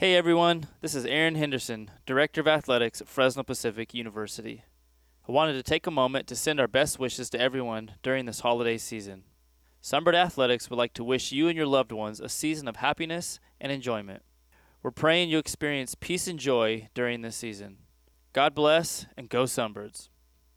Hey everyone, this is Aaron Henderson, Director of Athletics at Fresno Pacific University. I wanted to take a moment to send our best wishes to everyone during this holiday season. Sunbird Athletics would like to wish you and your loved ones a season of happiness and enjoyment. We're praying you experience peace and joy during this season. God bless and go Sunbirds.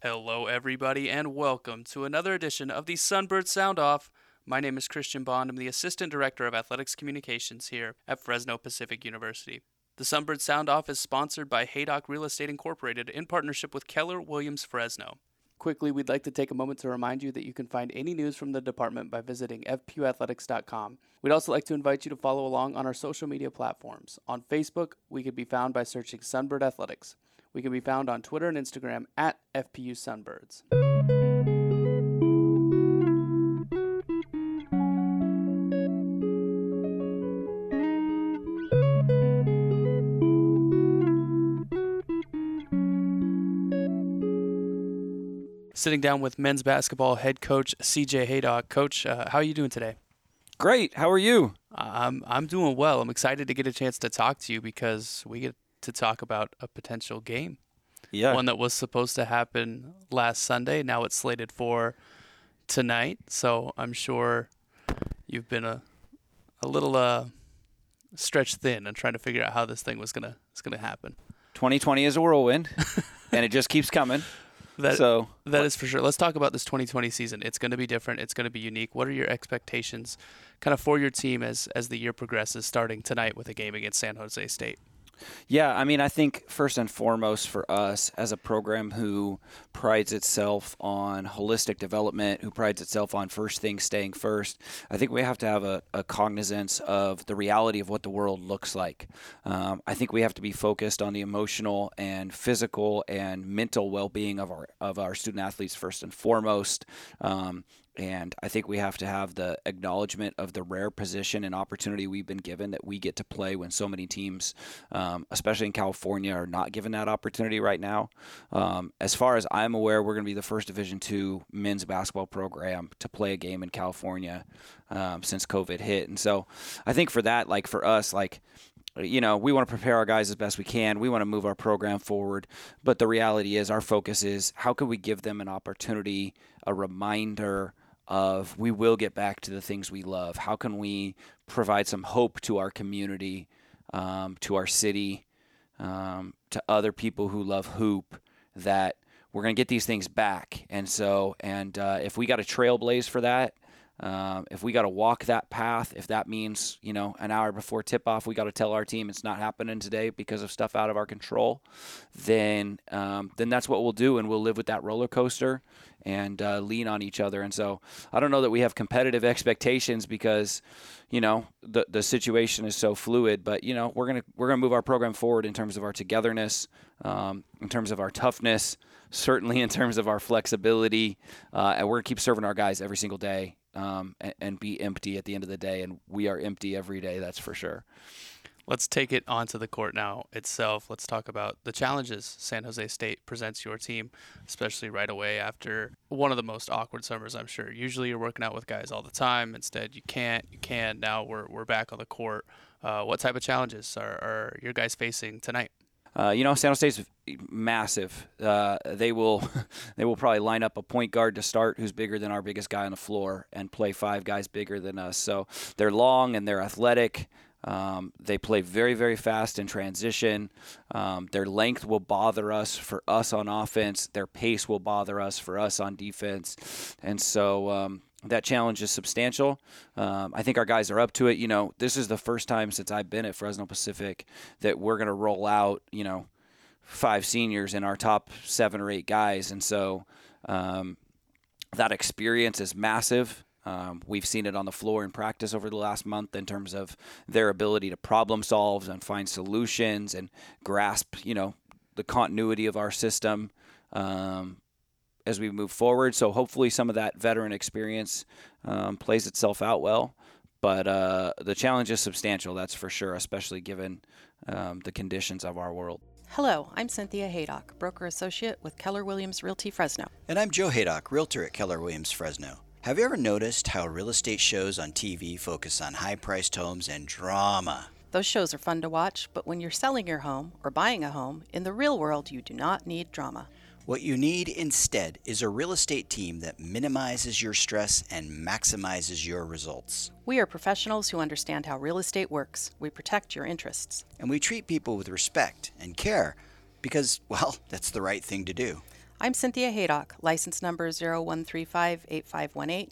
Hello, everybody, and welcome to another edition of the Sunbird Sound Off. My name is Christian Bond. I'm the Assistant Director of Athletics Communications here at Fresno Pacific University. The Sunbird Sound Off is sponsored by Haydock Real Estate Incorporated in partnership with Keller Williams Fresno. Quickly, we'd like to take a moment to remind you that you can find any news from the department by visiting fpuathletics.com. We'd also like to invite you to follow along on our social media platforms. On Facebook, we can be found by searching Sunbird Athletics. We can be found on Twitter and Instagram at FPU Sunbirds. Sitting down with men's basketball head coach CJ Haydock. Coach, uh, how are you doing today? Great. How are you? I'm I'm doing well. I'm excited to get a chance to talk to you because we get to talk about a potential game. Yeah. One that was supposed to happen last Sunday. Now it's slated for tonight. So I'm sure you've been a a little uh stretched thin and trying to figure out how this thing was gonna was gonna happen. 2020 is a whirlwind, and it just keeps coming. That, so that is for sure. Let's talk about this 2020 season. It's going to be different. It's going to be unique. What are your expectations, kind of for your team as as the year progresses, starting tonight with a game against San Jose State? Yeah, I mean, I think first and foremost for us as a program who prides itself on holistic development, who prides itself on first things staying first, I think we have to have a, a cognizance of the reality of what the world looks like. Um, I think we have to be focused on the emotional and physical and mental well-being of our of our student athletes first and foremost. Um, and I think we have to have the acknowledgement of the rare position and opportunity we've been given that we get to play when so many teams, um, especially in California, are not given that opportunity right now. Um, as far as I'm aware, we're going to be the first Division two men's basketball program to play a game in California um, since COVID hit, and so I think for that, like for us, like you know, we want to prepare our guys as best we can. We want to move our program forward. But the reality is, our focus is how can we give them an opportunity, a reminder of we will get back to the things we love. How can we provide some hope to our community, um, to our city, um, to other people who love hoop that we're going to get these things back. And so, and uh, if we got a trailblaze for that, um, if we got to walk that path, if that means you know an hour before tip off, we got to tell our team it's not happening today because of stuff out of our control, then um, then that's what we'll do, and we'll live with that roller coaster and uh, lean on each other. And so I don't know that we have competitive expectations because you know the the situation is so fluid. But you know we're gonna we're gonna move our program forward in terms of our togetherness, um, in terms of our toughness, certainly in terms of our flexibility, uh, and we're gonna keep serving our guys every single day um, and, and, be empty at the end of the day. And we are empty every day, that's for sure. Let's take it onto the court now itself. Let's talk about the challenges San Jose State presents your team, especially right away after one of the most awkward summers, I'm sure. Usually you're working out with guys all the time. Instead, you can't. You can. Now we're, we're back on the court. Uh, what type of challenges are, are your guys facing tonight? Uh, you know, San Jose State's massive. Uh, they will they will probably line up a point guard to start who's bigger than our biggest guy on the floor and play five guys bigger than us. So they're long and they're athletic. Um, they play very, very fast in transition. Um, their length will bother us for us on offense. Their pace will bother us for us on defense. And so um, that challenge is substantial. Um, I think our guys are up to it. You know, this is the first time since I've been at Fresno Pacific that we're going to roll out, you know, five seniors in our top seven or eight guys. And so um, that experience is massive. Um, we've seen it on the floor in practice over the last month in terms of their ability to problem solve and find solutions and grasp, you know, the continuity of our system um, as we move forward. So hopefully, some of that veteran experience um, plays itself out well. But uh, the challenge is substantial, that's for sure, especially given um, the conditions of our world. Hello, I'm Cynthia Haydock, broker associate with Keller Williams Realty Fresno. And I'm Joe Haydock, realtor at Keller Williams Fresno. Have you ever noticed how real estate shows on TV focus on high priced homes and drama? Those shows are fun to watch, but when you're selling your home or buying a home, in the real world, you do not need drama. What you need instead is a real estate team that minimizes your stress and maximizes your results. We are professionals who understand how real estate works. We protect your interests. And we treat people with respect and care because, well, that's the right thing to do. I'm Cynthia Haydock, license number 01358518.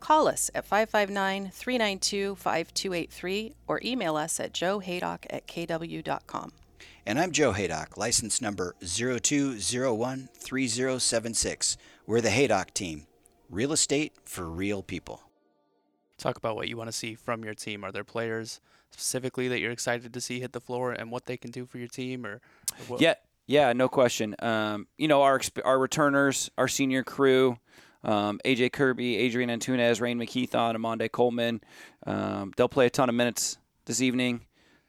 Call us at 559 392 5283 or email us at joehaydock at kw.com. And I'm Joe Haydock, license number 02013076. We're the Haydock team. Real estate for real people. Talk about what you want to see from your team. Are there players specifically that you're excited to see hit the floor and what they can do for your team or, or what? Yeah, yeah, no question. Um, you know, our our returners, our senior crew, um, AJ Kirby, Adrian Antunez, Rain McKeithon, Amonde Coleman. Um, they'll play a ton of minutes this evening.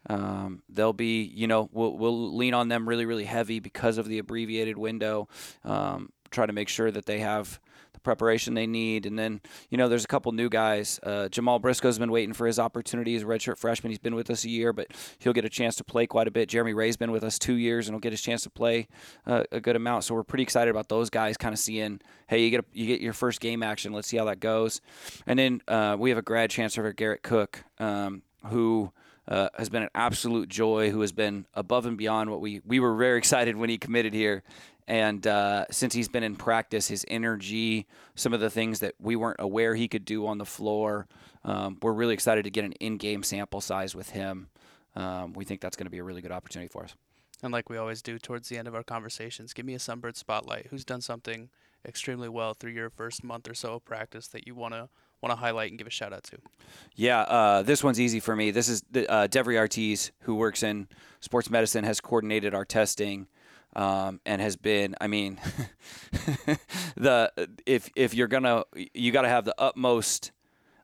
Um, they'll be, you know, we'll, we'll lean on them really, really heavy because of the abbreviated window. Um, try to make sure that they have the preparation they need. And then, you know, there's a couple new guys. Uh, Jamal Briscoe's been waiting for his opportunity as a redshirt freshman. He's been with us a year, but he'll get a chance to play quite a bit. Jeremy Ray's been with us two years and he'll get his chance to play uh, a good amount. So we're pretty excited about those guys kind of seeing, hey, you get a, you get your first game action. Let's see how that goes. And then uh, we have a grad chancellor, Garrett Cook, um, who – uh, has been an absolute joy, who has been above and beyond what we we were very excited when he committed here. And uh, since he's been in practice, his energy, some of the things that we weren't aware he could do on the floor, um, we're really excited to get an in-game sample size with him. Um, we think that's going to be a really good opportunity for us. And like we always do towards the end of our conversations, give me a Sunbird spotlight. Who's done something extremely well through your first month or so of practice that you want to want to highlight and give a shout out to? Yeah, uh, this one's easy for me. This is uh, Devry Artis, who works in sports medicine, has coordinated our testing. Um, and has been, I mean, the if if you're gonna, you got to have the utmost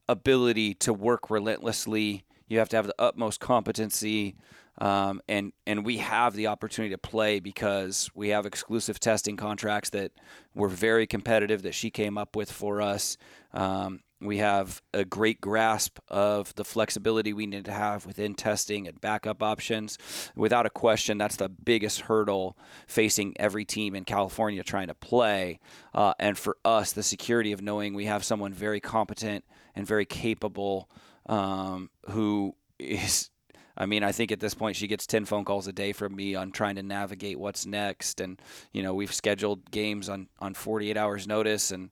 ability to work relentlessly. You have to have the utmost competency, um, and and we have the opportunity to play because we have exclusive testing contracts that were very competitive that she came up with for us. Um, we have a great grasp of the flexibility we need to have within testing and backup options. Without a question, that's the biggest hurdle facing every team in California trying to play. Uh, and for us, the security of knowing we have someone very competent and very capable um, who is I mean, I think at this point she gets 10 phone calls a day from me on trying to navigate what's next. And, you know, we've scheduled games on, on 48 hours notice. And,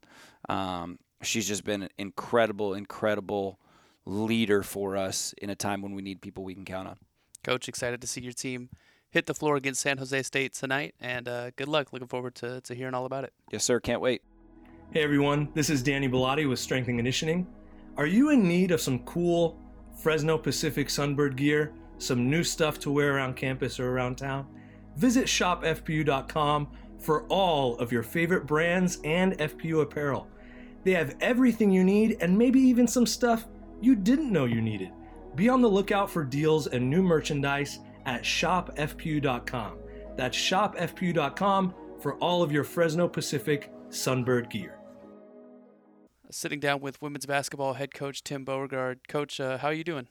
um, she's just been an incredible, incredible leader for us in a time when we need people we can count on. Coach, excited to see your team hit the floor against San Jose State tonight, and uh, good luck. Looking forward to, to hearing all about it. Yes, sir. Can't wait. Hey, everyone. This is Danny Bellotti with Strength and Conditioning. Are you in need of some cool Fresno Pacific Sunbird gear, some new stuff to wear around campus or around town? Visit shopfpu.com for all of your favorite brands and FPU apparel. They have everything you need and maybe even some stuff you didn't know you needed. Be on the lookout for deals and new merchandise at shopfpu.com. That's shopfpu.com for all of your Fresno Pacific Sunbird gear. Sitting down with women's basketball head coach Tim Beauregard. Coach, uh, how are you doing?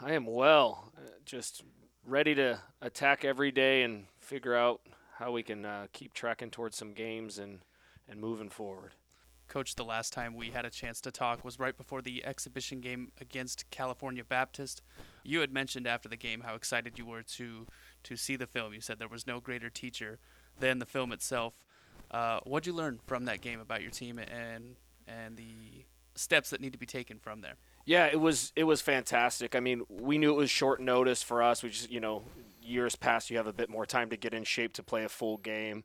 I am well. Uh, just ready to attack every day and figure out how we can uh, keep tracking towards some games and, and moving forward. Coach, the last time we had a chance to talk was right before the exhibition game against California Baptist. You had mentioned after the game how excited you were to to see the film. You said there was no greater teacher than the film itself. Uh, what'd you learn from that game about your team and and the steps that need to be taken from there? Yeah, it was it was fantastic. I mean, we knew it was short notice for us. We just you know years past you have a bit more time to get in shape to play a full game.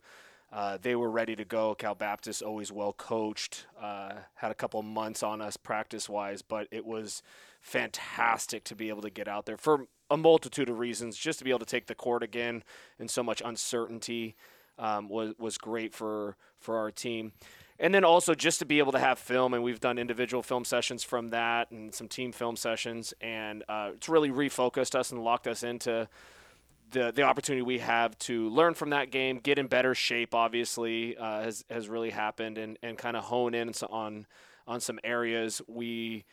Uh, they were ready to go. Cal Baptist always well coached. Uh, had a couple months on us practice wise, but it was fantastic to be able to get out there for a multitude of reasons. Just to be able to take the court again and so much uncertainty um, was was great for for our team. And then also just to be able to have film, and we've done individual film sessions from that, and some team film sessions, and uh, it's really refocused us and locked us into the the opportunity we have to learn from that game, get in better shape, obviously, uh, has has really happened, and and kind of hone in on on some areas we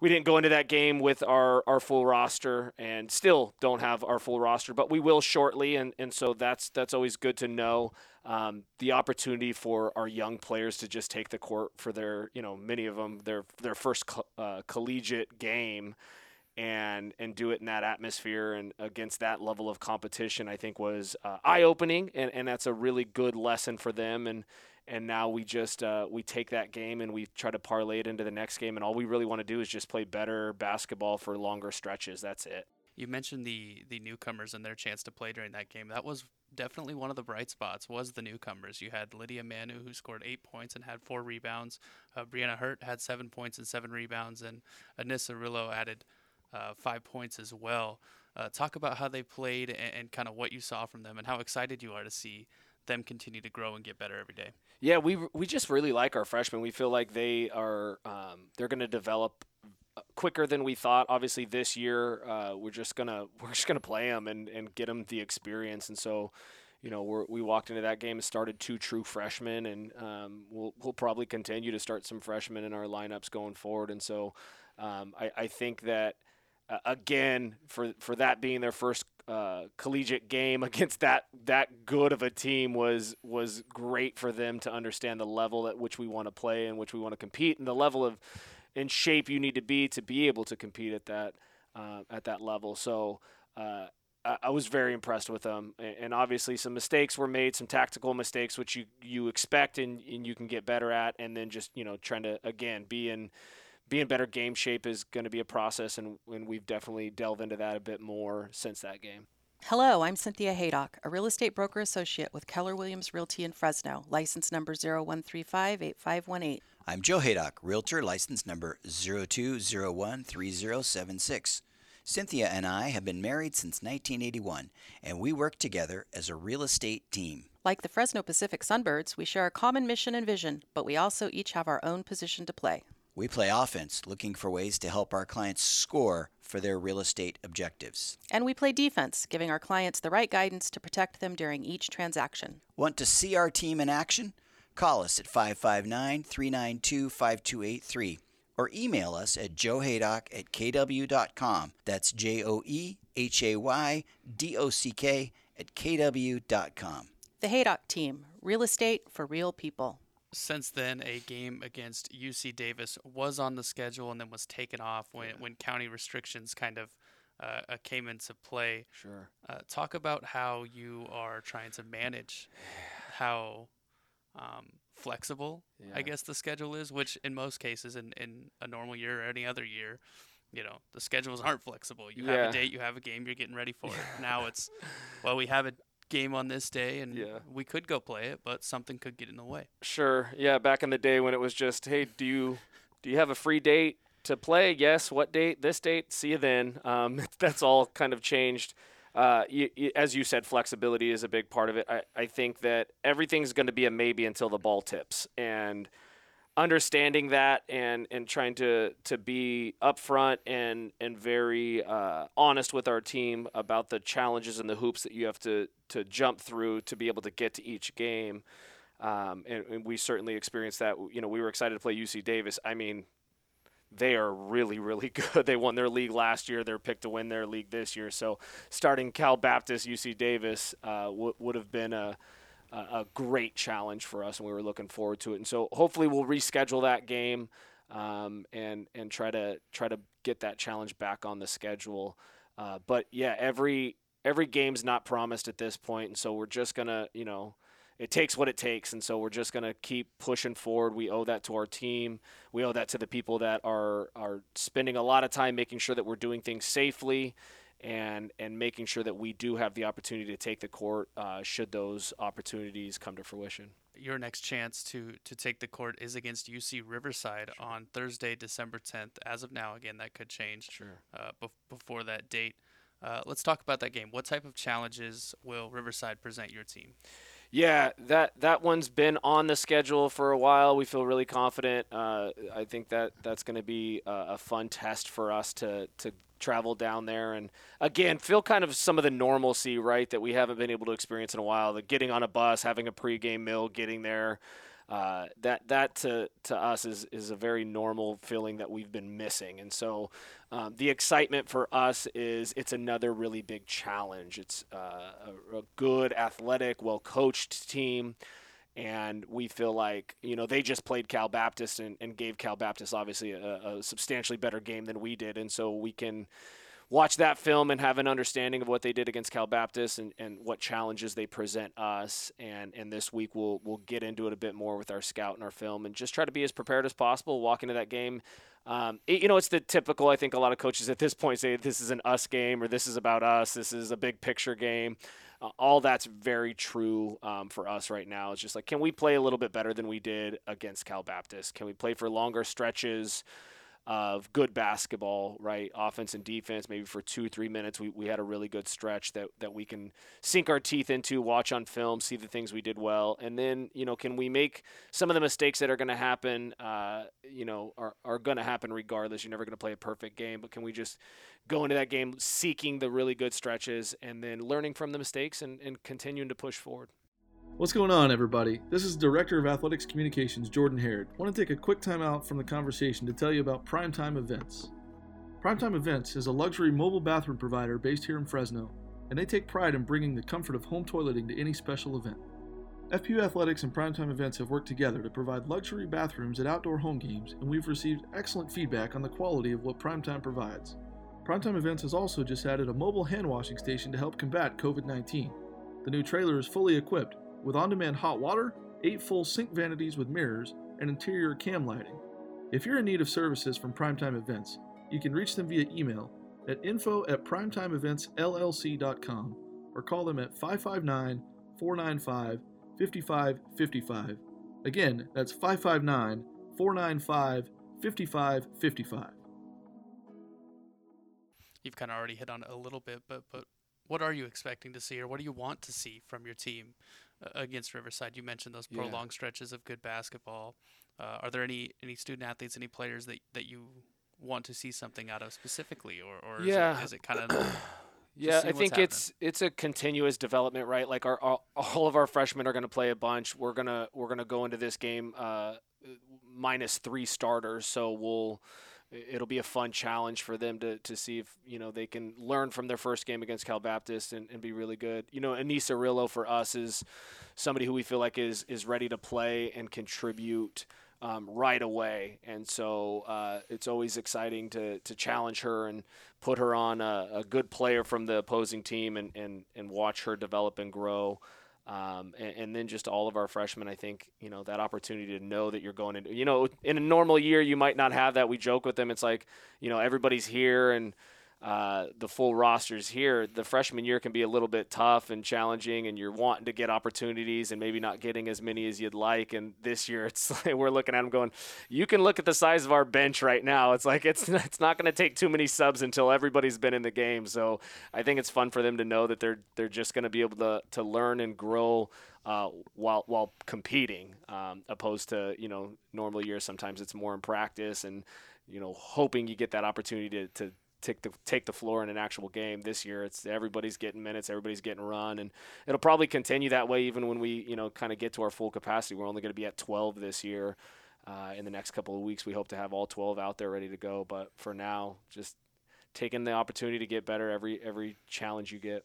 we didn't go into that game with our, our full roster and still don't have our full roster, but we will shortly. And, and so that's, that's always good to know. Um, the opportunity for our young players to just take the court for their, you know, many of them, their, their first co- uh, collegiate game and, and do it in that atmosphere and against that level of competition, I think was uh, eye opening. And, and that's a really good lesson for them. And, and now we just uh, we take that game and we try to parlay it into the next game. And all we really want to do is just play better basketball for longer stretches. That's it. You mentioned the the newcomers and their chance to play during that game. That was definitely one of the bright spots was the newcomers. You had lydia manu who scored eight points and had four rebounds. Uh, brianna hurt had seven points and seven rebounds. And anissa rillo added uh, five points as well uh, talk about how they played and, and kind of what you saw from them and how excited you are to see them continue to grow and get better every day yeah, we we just really like our freshmen. We feel like they are um, they're going to develop uh, quicker than we thought. Obviously, this year uh, we're just gonna we're just gonna play them and, and get them the experience. And so, you know, we we walked into that game and started two true freshmen, and um, we'll we'll probably continue to start some freshmen in our lineups going forward. And so, um, I, I think that again for for that being their first uh, collegiate game against that that good of a team was was great for them to understand the level at which we want to play and which we want to compete and the level of in shape you need to be to be able to compete at that uh, at that level. So. Uh, I was very impressed with them, and obviously some mistakes were made, some tactical mistakes, which you you expect and, and you can get better at, and then just you know trying to again be in being better game shape is going to be a process, and, and we've definitely delved into that a bit more since that game. Hello, I'm Cynthia Haydock, a real estate broker associate with Keller Williams Realty in Fresno, license number 01358518. I'm Joe Haydock, realtor, license number 02013076. Cynthia and I have been married since 1981, and we work together as a real estate team. Like the Fresno Pacific Sunbirds, we share a common mission and vision, but we also each have our own position to play. We play offense, looking for ways to help our clients score for their real estate objectives. And we play defense, giving our clients the right guidance to protect them during each transaction. Want to see our team in action? Call us at 559 392 5283 or email us at joehaydock at kw.com. That's J O E H A Y D O C K at kw.com. The Haydock Team, real estate for real people since then, a game against UC Davis was on the schedule and then was taken off when, yeah. when county restrictions kind of uh, uh, came into play. Sure. Uh, talk about how you are trying to manage how um, flexible, yeah. I guess, the schedule is, which in most cases, in, in a normal year or any other year, you know, the schedules aren't flexible. You yeah. have a date, you have a game, you're getting ready for it. now it's, well, we have a game on this day and yeah. we could go play it, but something could get in the way. Sure. Yeah, back in the day when it was just, hey, do you do you have a free date to play? Yes. What date? This date. See you then. Um, that's all kind of changed. Uh, you, you, as you said, flexibility is a big part of it. I, I think that everything's going to be a maybe until the ball tips, and understanding that and and trying to to be upfront and and very uh, honest with our team about the challenges and the hoops that you have to to jump through to be able to get to each game. Um, and, and, we certainly experienced that. You know, we were excited to play UC Davis. I mean, they are really, really good. They won their league last year. They're picked to win their league this year. So starting Cal Baptist, UC Davis uh, w- would have been a a great challenge for us, and we were looking forward to it. And so hopefully we'll reschedule that game um, and and try to try to get that challenge back on the schedule. Uh, but yeah, every every game's not promised at this point, and so we're just gonna you know it takes what it takes, and so we're just gonna keep pushing forward. We owe that to our team. We owe that to the people that are are spending a lot of time making sure that we're doing things safely and and making sure that we do have the opportunity to take the court uh, should those opportunities come to fruition. Your next chance to to take the court is against UC Riverside sure. on Thursday, December 10th. As of now, again, that could change sure. uh, bef- before that date. Uh, let's talk about that game. What type of challenges will Riverside present your team? Yeah, that that one's been on the schedule for a while. We feel really confident. Uh, I think that that's going to be a, a, fun test for us to to travel down there and again feel kind of some of the normalcy right that we haven't been able to experience in a while the getting on a bus having a pregame meal getting there uh, that that to to us is is a very normal feeling that we've been missing. And so um, the excitement for us is it's another really big challenge. It's uh, a, a good, athletic, well coached team and we feel like you know they just played Cal Baptist and, and gave Cal Baptist obviously a, a, substantially better game than we did, and so we can watch that film and have an understanding of what they did against Cal Baptist and, and what challenges they present us. And and this week we'll we'll get into it a bit more with our scout and our film and just try to be as prepared as possible. Walk into that game. Um, it, you know, it's the typical. I think a lot of coaches at this point say this is an us game or this is about us. This is a big picture game. Uh, all that's very true um, for us right now. It's just like, can we play a little bit better than we did against Cal Baptist? Can we play for longer stretches? Of good basketball, right? Offense and defense, maybe for two, three minutes. We, we had a really good stretch that, that we can sink our teeth into, watch on film, see the things we did well. And then, you know, can we make some of the mistakes that are going to happen, uh, you know, are, are going to happen regardless. You're never going to play a perfect game, but can we just go into that game seeking the really good stretches and then learning from the mistakes and, and continuing to push forward? What's going on, everybody? This is Director of Athletics Communications, Jordan Harrod. I want to take a quick time out from the conversation to tell you about Primetime Events. Primetime Events is a luxury mobile bathroom provider based here in Fresno, and they take pride in bringing the comfort of home toileting to any special event. FPU Athletics and Primetime Events have worked together to provide luxury bathrooms at outdoor home games, and we've received excellent feedback on the quality of what Primetime provides. Primetime Events has also just added a mobile hand washing station to help combat COVID 19. The new trailer is fully equipped with on demand hot water, 8 full sink vanities with mirrors, and interior cam lighting. If you're in need of services from Primetime Events, you can reach them via email at info at primetimeeventsllc.com or call them at 559 495 5555. Again, that's 559 495 5555. You've kind of already hit on it a little bit, but but what are you expecting to see, or what do you want to see from your team against Riverside. You mentioned those prolonged yeah. stretches of good basketball. Uh, are there any any student athletes, any players that that you want to see something out of specifically, or or yeah. is it, it kind of Yeah, I think it's it's a continuous development, right? Like our, our all of our freshmen are going to play a bunch. We're gonna we're gonna go into this game uh, minus three starters, so we'll it'll be a fun challenge for them to, to see if you know they can learn from their first game against Cal Baptist and, and be really good. You know, Anissa Rillo for us is somebody who we feel like is is ready to play and contribute um, right away, and so uh, it's always exciting to to challenge her and put her on a, a good player from the opposing team and, and and watch her develop and grow. Um, and, and, then just all of our freshmen, I think, you know, that opportunity to know that you're going into, you know, in a normal year, you might not have that. We joke with them. It's like, you know, everybody's here and uh, the full rosters here, the freshman year can be a little bit tough and challenging, and you're wanting to get opportunities and maybe not getting as many as you'd like. And this year, it's like we're looking at them going, you can look at the size of our bench right now. It's like it's it's not going to take too many subs until everybody's been in the game. So I think it's fun for them to know that they're they're just going to be able to to learn and grow. Uh, while while competing, um, opposed to you know normal years, sometimes it's more in practice and you know hoping you get that opportunity to, to take the take the floor in an actual game. This year, it's everybody's getting minutes, everybody's getting run, and it'll probably continue that way even when we you know kind of get to our full capacity. We're only going to be at 12 this year. Uh, in the next couple of weeks, we hope to have all 12 out there ready to go. But for now, just taking the opportunity to get better every every challenge you get.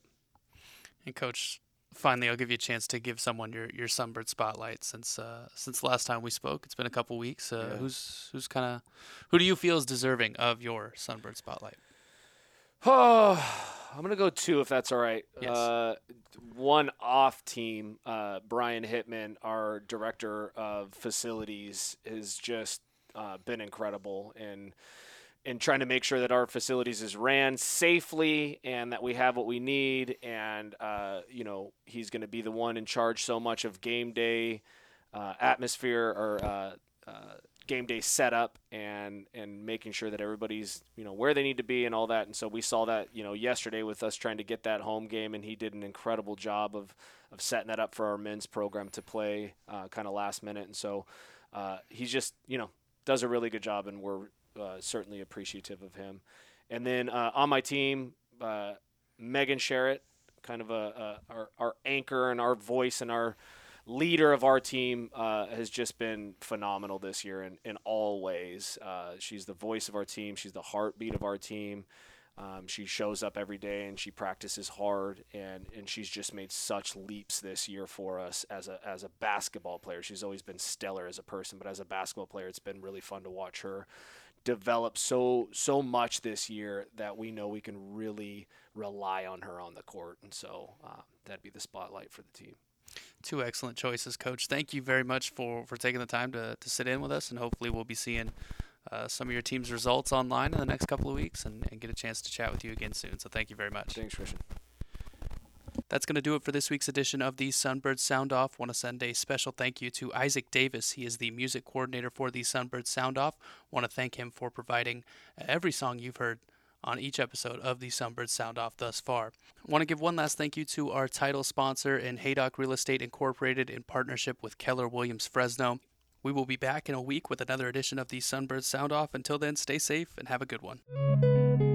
And coach, finally, I'll give you a chance to give someone your, your Sunbird spotlight since uh, since last time we spoke. It's been a couple weeks. Uh, yeah. Who's who's kind of who do you feel is deserving of your Sunbird spotlight? Oh, I'm gonna go two if that's all right. Yes. Uh, one off team, uh, Brian Hitman, our director of facilities, has just uh, been incredible and and trying to make sure that our facilities is ran safely and that we have what we need. And uh, you know, he's going to be the one in charge so much of game day uh, atmosphere or uh, uh, game day setup and and making sure that everybody's you know where they need to be and all that. And so we saw that you know yesterday with us trying to get that home game, and he did an incredible job of of setting that up for our men's program to play uh, kind of last minute. And so uh, he's just you know does a really good job, and we're uh, certainly appreciative of him. And then uh, on my team, uh, Megan Sherritt, kind of a, a our, our, anchor and our voice and our leader of our team uh, has just been phenomenal this year in, in all ways. Uh, she's the voice of our team. She's the heartbeat of our team. Um, she shows up every day and she practices hard, and, and she's just made such leaps this year for us as a as a basketball player. She's always been stellar as a person, but as a basketball player, it's been really fun to watch her develop so so much this year that we know we can really rely on her on the court, and so uh, that'd be the spotlight for the team. Two excellent choices, Coach. Thank you very much for, for taking the time to, to sit in with us, and hopefully we'll be seeing uh, some of your team's results online in the next couple of weeks and, and get a chance to chat with you again soon. So thank you very much. Thanks, Christian. That's going to do it for this week's edition of the Sunbird Sound Off. Want to send a special thank you to Isaac Davis. He is the music coordinator for the Sunbird Sound Off. Want to thank him for providing every song you've heard on each episode of the Sunbird Sound Off thus far. Want to give one last thank you to our title sponsor in Haydock Real Estate Incorporated in partnership with Keller Williams Fresno. We will be back in a week with another edition of the Sunbird Sound Off. Until then, stay safe and have a good one.